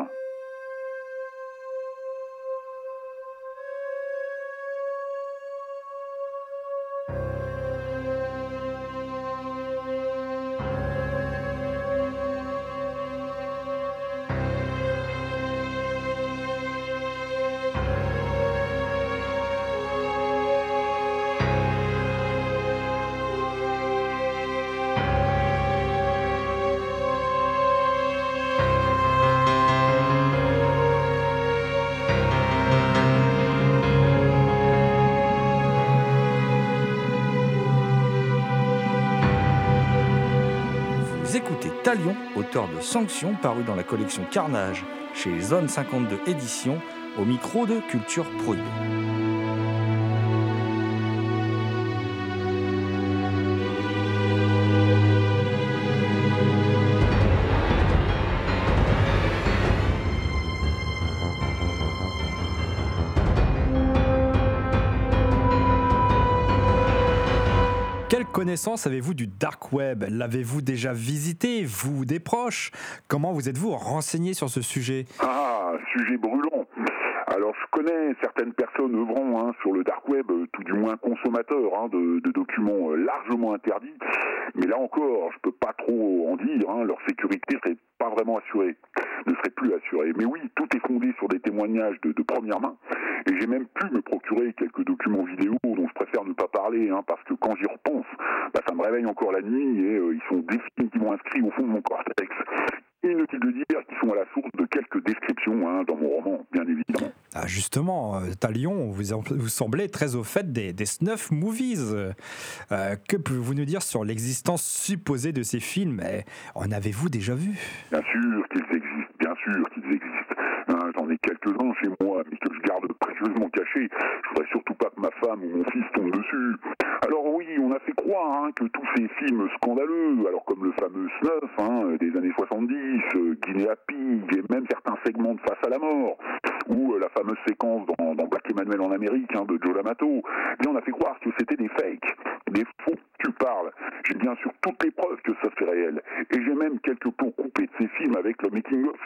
C: Talion, auteur de Sanctions, paru dans la collection Carnage chez Zone 52 Éditions, au micro de Culture Prohibée.
G: Connaissance avez-vous du dark web? L'avez-vous déjà visité, vous ou des proches? Comment vous êtes-vous renseigné sur ce sujet?
I: Ah, sujet brûlant. Certaines personnes œuvrant hein, sur le dark web, euh, tout du moins consommateurs hein, de, documents euh, largement interdits. Mais là encore, je peux pas trop en dire. hein, leur sécurité serait pas vraiment assurée, ne serait plus assurée. Mais oui, tout est fondé sur des témoignages de, première main. Et j'ai même pu me procurer quelques documents vidéo dont je préfère ne pas parler, parce que quand j'y repense, bah, ça me réveille encore la nuit et euh, ils sont définitivement inscrits au fond de mon cortex. Inutile de dire qu'ils sont à la source de quelques descriptions hein, dans mon roman, bien évidemment.
G: Ah, Justement, euh, Talion, vous, vous semblez très au fait des, des snuff movies. Euh, que pouvez-vous nous dire sur l'existence supposée de ces films? Eh, En avez-vous déjà vu?
I: Bien sûr qu'ils existent, bien sûr qu'ils existent. Hein, J'en ai quelques-uns chez moi, mais que je garde précieusement cachés. Je voudrais surtout pas que ma femme ou mon fils tombent dessus. Alors oui, on a fait croire hein, que tous ces films scandaleux, alors comme le fameux Snuff hein, des années 70, euh, Guinea Pig, et même certains segments de Face à la mort, ou euh, la fameuse séquence dans, Black Emmanuel en Amérique de Joe D'Amato, eh bien on a fait croire que c'était des fakes, des faux. Tu parles. J'ai bien sûr toutes les preuves que ça fait réel. Et j'ai même quelques plans coupés de ces films avec le making-of.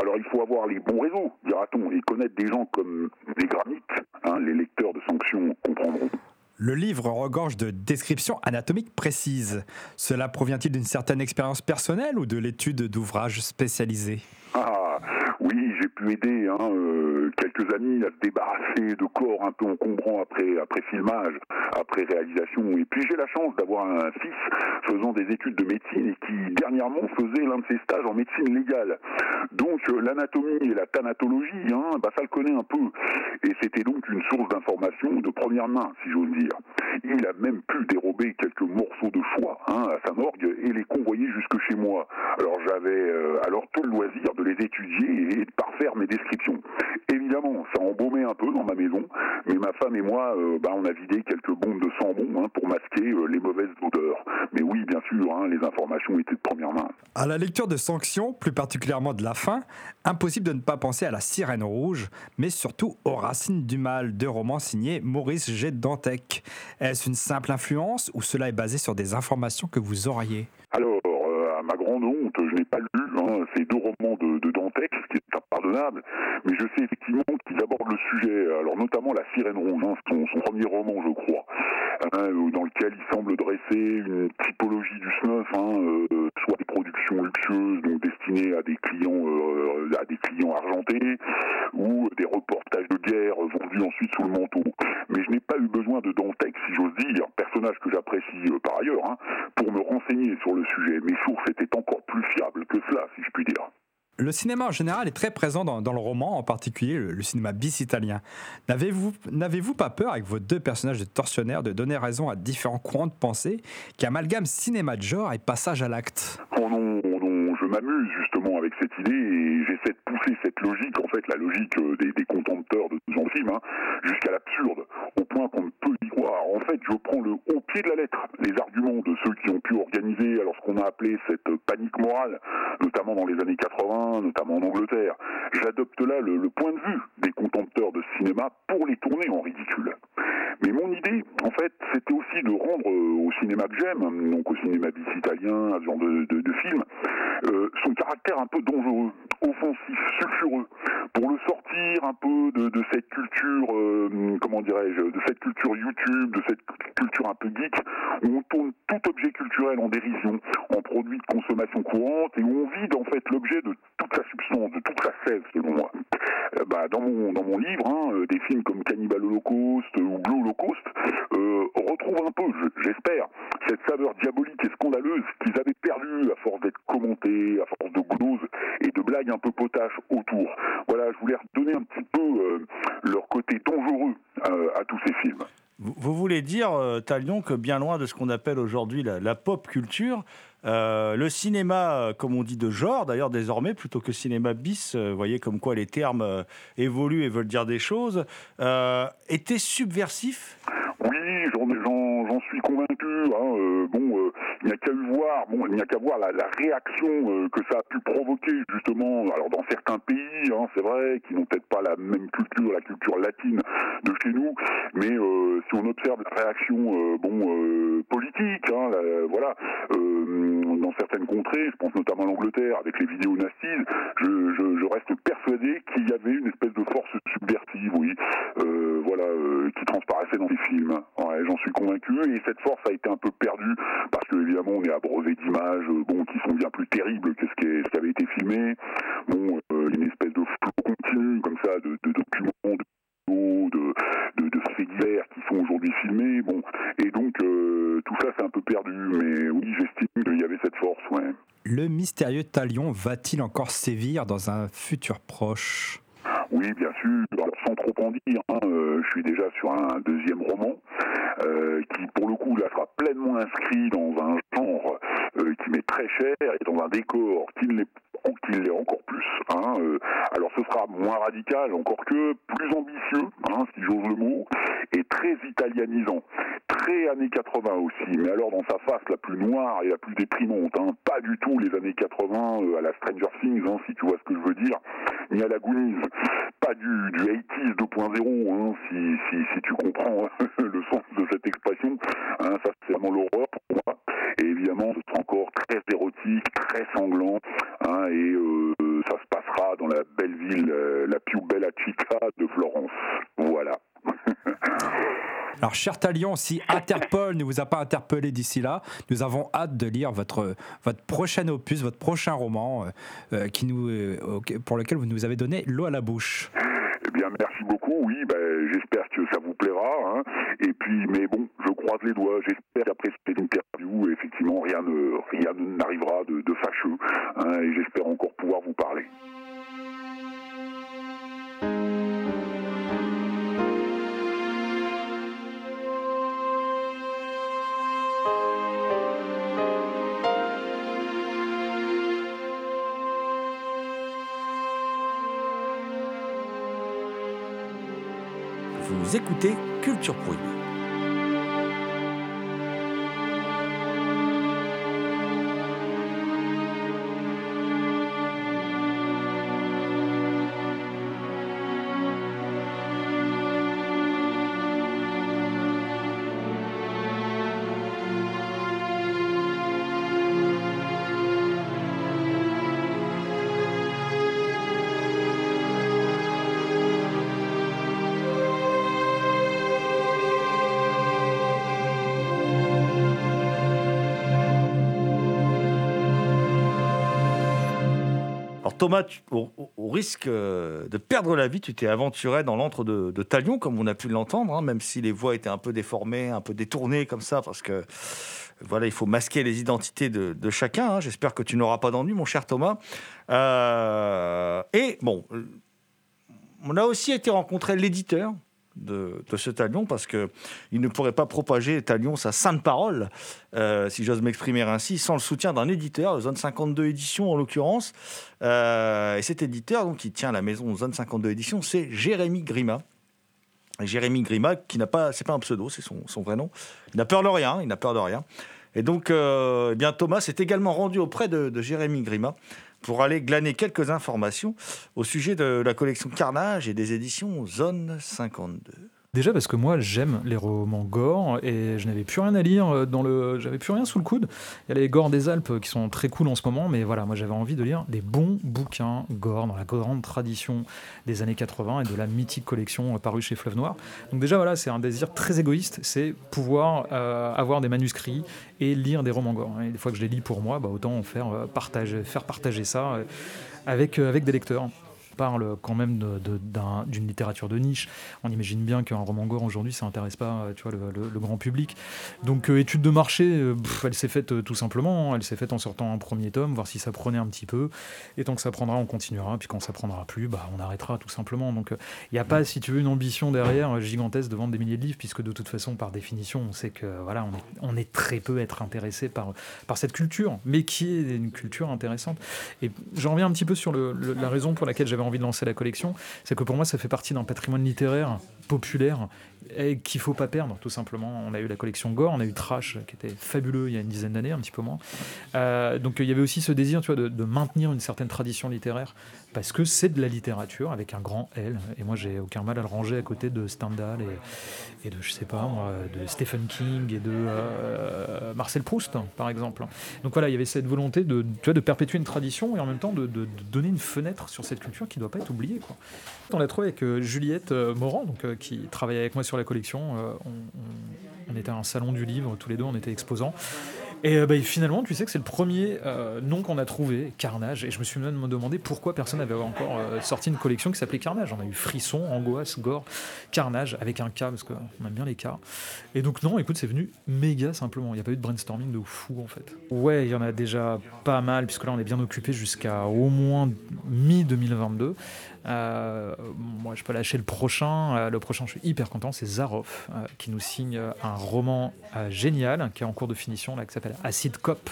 I: Alors il faut avoir les bons réseaux, dira-t-on, et connaître des gens comme les granites, hein, les lecteurs de sanctions comprendront.
G: Le livre regorge de descriptions anatomiques précises. Cela provient-il d'une certaine expérience personnelle ou de l'étude d'ouvrages spécialisés?
I: Ah, oui, j'ai pu aider hein, euh, quelques amis à se débarrasser de corps un peu encombrants après, après filmage, après réalisation. Et puis j'ai la chance d'avoir un fils faisant des études de médecine et qui dernièrement faisait l'un de ses stages en médecine légale. Donc euh, l'anatomie et la thanatologie, hein, bah, ça le connaît un peu. Et c'était donc une source d'information de première main, si j'ose dire. Il a même pu dérober quelques morceaux de foie hein, à sa morgue et les convoyer jusque chez moi. Alors j'avais euh, alors tout le loisir de les étudier de parfaire mes descriptions. Évidemment, ça embaumait un peu dans ma maison, mais ma femme et moi, euh, bah, on a vidé quelques bombes de sambon hein, pour masquer euh, les mauvaises odeurs. Mais oui, bien sûr, hein, les informations étaient de première main.
G: À la lecture de Sanctions, plus particulièrement de la fin, impossible de ne pas penser à La Sirène Rouge, mais surtout aux Racines du Mal, deux romans signés Maurice G. Dantec. Est-ce une simple influence ou cela est basé sur des informations que vous auriez?
I: Alors, euh, à ma grande honte, je n'ai pas lu hein, ces deux romans de, mais je sais effectivement qu'ils abordent le sujet, alors notamment La Sirène Rouge, hein, son, premier roman, je crois, hein, dans lequel il semble dresser une typologie du snuff, hein, euh, soit des productions luxueuses, donc destinées à des clients, euh, à des clients argentés, ou des reportages de guerre vendus ensuite sous le manteau. Mais je n'ai pas eu besoin de Dantec, si j'ose dire, personnage que j'apprécie euh, par ailleurs, pour me renseigner sur le sujet. Mes sources étaient encore plus fiables que cela, si je puis dire.
G: Le cinéma en général est très présent dans, le roman, en particulier le, cinéma bis italien. N'avez-vous n'avez-vous pas peur, avec vos deux personnages de tortionnaires, de donner raison à différents courants de pensée qui amalgament cinéma de genre et passage à l'acte?
I: Oh non, non, je m'amuse justement avec cette idée et j'essaie de pousser cette logique, en fait la logique euh, des, contempteurs de ce genre de film, hein, jusqu'à l'absurde, qu'on ne peut y croire. En fait, je prends le haut pied de la lettre les arguments de ceux qui ont pu organiser alors ce qu'on a appelé cette panique morale, notamment dans les années 80, notamment en Angleterre. J'adopte là le point de vue des contempteurs de cinéma pour les tourner en ridicule. Mais mon idée, en fait, c'était aussi de rendre euh, au cinéma que j'aime, donc au cinéma bis italien, à ce genre de, film, euh, son caractère un peu dangereux, offensif, sulfureux, pour le sortir un peu de, cette culture, euh, comment dirais-je, de cette culture YouTube, de cette culture un peu geek, où on tourne tout objet culturel en dérision, en produit de consommation courante, et où on vide en fait l'objet de toute la substance, de toute la sève, selon moi. Euh, bah, dans, mon, livre, hein, euh, des films comme Cannibal Holocaust ou Blue Holocaust euh, retrouvent un peu, je- j'espère, cette saveur diabolique et scandaleuse qu'ils avaient perdue à force d'être commentés, à force de gloses et de blagues un peu potaches autour. Voilà, je voulais redonner un petit peu euh, leur côté dangereux euh, à tous ces films.
C: Vous, voulez dire, euh, Talion, que bien loin de ce qu'on appelle aujourd'hui la, pop culture, euh, le cinéma, euh, comme on dit de genre, d'ailleurs désormais, plutôt que cinéma bis, vous voyez comme quoi les termes évoluent et veulent dire des choses, était subversif?
I: Oui, j'en suis convaincu. hein, euh, bon, euh, il n'y a qu'à voir, bon, il n'y a qu'à voir la, réaction euh, que ça a pu provoquer justement. Alors dans certains pays, hein, c'est vrai, qui n'ont peut-être pas la même culture, la culture latine de chez nous, mais si on observe la réaction, bon, politique, hein, voilà, certaines contrées, je pense notamment à l'Angleterre avec les vidéos nasties, je, reste persuadé qu'il y avait une espèce de force subversive, oui, euh, voilà, euh, qui transparaissait dans les films. J'en suis convaincu. Et cette force a été un peu perdue parce que évidemment on est abreuvé d'images, euh, bon, qui sont bien plus terribles que ce qui, avait été filmé. Bon, une espèce de flot continu comme ça de, documents, de, de, de, de faits divers qui sont aujourd'hui filmés. Bon, et donc tout ça c'est un peu perdu. Mais oui, j'estime qu'il y avait cette force. Ouais.
G: Le mystérieux Talion va-t-il encore sévir dans un futur proche?
I: Oui, bien sûr. Sans trop en dire, hein, euh, je suis déjà sur un deuxième roman euh, qui, pour le coup, là, sera pleinement inscrit dans un genre euh, qui m'est très cher et dans un décor qui l'est encore plus. hein, alors, ce sera moins radical, encore que plus ambitieux, hein, si j'ose le mot, et très italianisant. Très années 80 aussi, mais alors dans sa face la plus noire et la plus déprimante. hein, pas du tout les années 80 euh, à la Stranger Things, hein, si tu vois ce que je veux dire, ni à la Goonies. Pas du, du 80s 2.0, hein, si, si, si tu comprends [laughs] le sens de cette expression. Hein, ça, c'est vraiment l'horreur pour moi. Et évidemment, ce encore très érotique, très sanglant. hein, et euh, ça se passera dans la belle ville, euh, la più bella città de Florence.
G: Alors, cher Talion, si Interpol ne vous a pas interpellé d'ici là, nous avons hâte de lire votre, votre prochain opus, votre prochain roman, euh, euh, qui nous, euh, pour lequel vous nous avez donné l'eau à la bouche.
I: Eh bien, merci beaucoup. Oui, ben, j'espère que ça vous plaira. hein. Et puis, mais bon, je croise les doigts. J'espère qu'après cette interview, effectivement, rien ne rien n'arrivera de, de fâcheux. hein, et j'espère encore pouvoir vous parler.
C: Vous écoutez Culture Prohibée. Thomas, au, risque euh, de perdre la vie, tu t'es aventuré dans l'antre de, Talion, comme on a pu l'entendre, hein, même si les voix étaient un peu déformées, un peu détournées comme ça, parce que voilà, il faut masquer les identités de, de chacun. hein. J'espère que tu n'auras pas d'ennui, mon cher Thomas. Euh, et bon, euh, on a aussi été rencontrer l'éditeur de, ce Talion, parce que il ne pourrait pas propager Talion sa sainte parole, euh, si j'ose m'exprimer ainsi, sans le soutien d'un éditeur, Zone 52 Éditions en l'occurrence. Euh, et cet éditeur, donc, qui tient la maison Zone 52 Éditions, c'est Jérémy Grima. Jérémy Grima, qui n'a pas, c'est pas un pseudo, c'est son, son vrai nom. Il n'a peur de rien, il n'a peur de rien. Et donc, euh, eh bien, Thomas s'est également rendu auprès de, de Jérémy Grima pour aller glaner quelques informations au sujet de la collection Carnage et des éditions Zone 52.
J: Déjà parce que moi j'aime les romans gore et je n'avais plus rien à lire euh, dans le j'avais plus rien sous le coude. Il y a les gore des Alpes qui sont très cool en ce moment mais voilà, moi j'avais envie de lire des bons bouquins gore dans la grande tradition des années 80 et de la mythique collection euh, parue chez Fleuve Noir. Donc déjà voilà, c'est un désir très égoïste, c'est pouvoir euh, avoir des manuscrits et lire des romans gore. Et des fois que je les lis pour moi, bah, autant faire partager faire partager ça avec avec des lecteurs. Parle quand même d'une littérature de niche. On imagine bien qu'un roman gore aujourd'hui, ça intéresse pas euh, tu vois, le, grand public. Donc, euh, étude de marché, euh, elle s'est faite tout simplement. Elle s'est faite en sortant un premier tome, voir si ça prenait un petit peu. Et tant que ça prendra, on continuera. Puis quand ça prendra plus, bah, on arrêtera tout simplement. Donc, il n'y a pas, si tu veux, une ambition derrière gigantesque de vendre des milliers de livres, puisque de toute façon, par définition, on sait que voilà, on est, très peu être intéressé par, cette culture, mais qui est une culture intéressante. Et j'en reviens un petit peu sur la raison pour laquelle j'avais envie de lancer la collection, c'est que pour moi, ça fait partie d'un patrimoine littéraire populaire et qu'il faut pas perdre, tout simplement. On a eu la collection Gore, on a eu Trash, qui était fabuleux il y a une dizaine d'années, un petit peu moins. Euh, donc il y avait aussi ce désir, tu vois, de, de maintenir une certaine tradition littéraire, parce que c'est de la littérature avec un grand L. Et moi, j'ai aucun mal à le ranger à côté de Stendhal et, de, je sais pas, moi, de Stephen King et de euh, Marcel Proust, par exemple. Donc voilà, il y avait cette volonté de, tu vois, de perpétuer une tradition et en même temps de, donner une fenêtre sur cette culture qui ne doit pas être oubliée. On l'a trouvé avec euh, Juliette euh, Morand, donc, qui travaillait avec moi sur la collection. On, on- on était à un salon du livre, tous les deux, on était exposants. Et euh, bah, finalement, tu sais que c'est le premier euh, nom qu'on a trouvé, Carnage. Et je me suis même demandé pourquoi personne n'avait encore euh, sorti une collection qui s'appelait Carnage. On a eu Frisson, Angoisse, Gore, Carnage, avec un K, parce qu'on aime bien les K. Et donc, non, écoute, c'est venu méga simplement. Il n'y a pas eu de brainstorming de fou, en fait. Ouais, il y en a déjà pas mal, puisque là, on est bien occupé jusqu'à au moins mi-2022. Euh, moi, je peux lâcher le prochain. Euh, le prochain, je suis hyper content, c'est Zaroff, euh, qui nous signe un roman génial, qui est en cours de finition, là, qui s'appelle Acid Cop,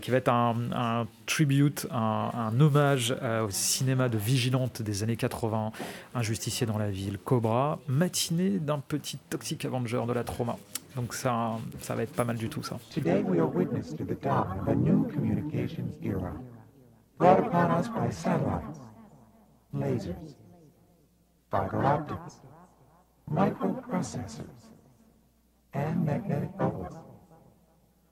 J: qui va être un, tribute, un, hommage au cinéma de vigilante des années 80, un justicier dans la ville, Cobra, matinée d'un petit Toxic Avenger de la trauma. Donc ça, ça va être pas mal du tout, ça.
K: Today we are witness to the dawn of a new communications era, brought upon us by satellites, lasers, fiber optics, microprocessors, and magnetic bubbles.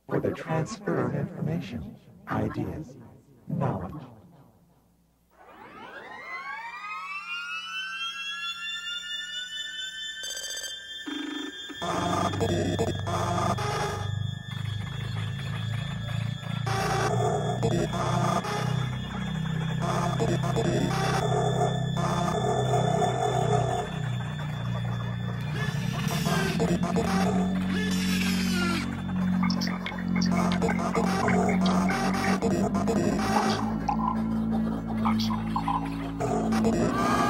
K: For the transfer of information, ideas, knowledge.
C: C'était Culture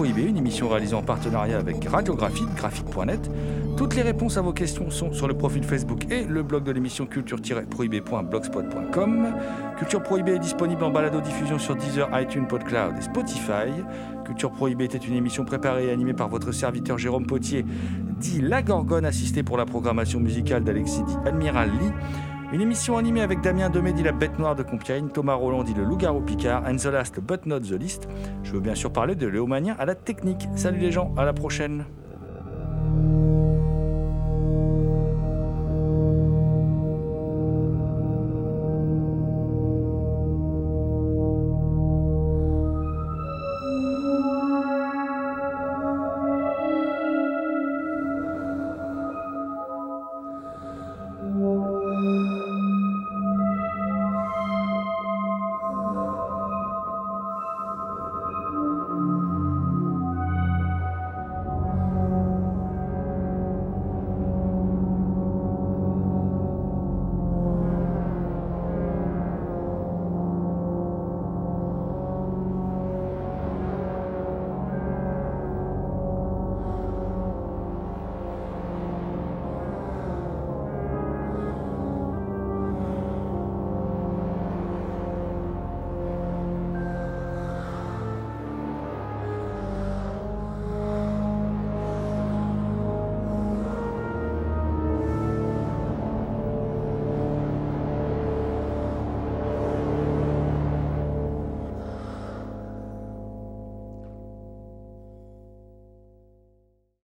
C: Prohibée, une émission réalisée en partenariat avec Radiographite, graphique.net. Toutes les réponses à vos questions sont sur le profil Facebook et le blog de l'émission culture-prohibée.blogspot.com. Culture Prohibée est disponible en balado-diffusion sur Deezer, iTunes, PodCloud et Spotify. Culture Prohibée était une émission préparée et animée par votre serviteur Jérôme Potier, dit La Gorgone, assisté pour la programmation musicale d'Alexis dit Admiral Lee. Une émission animée avec Damien Demé La Bête Noire de Compiègne, Thomas Roland dit Le Loup-Garou Picard, and the last but not the least. Je veux bien sûr parler de Léo Magnien à la technique. Salut les gens, à la prochaine.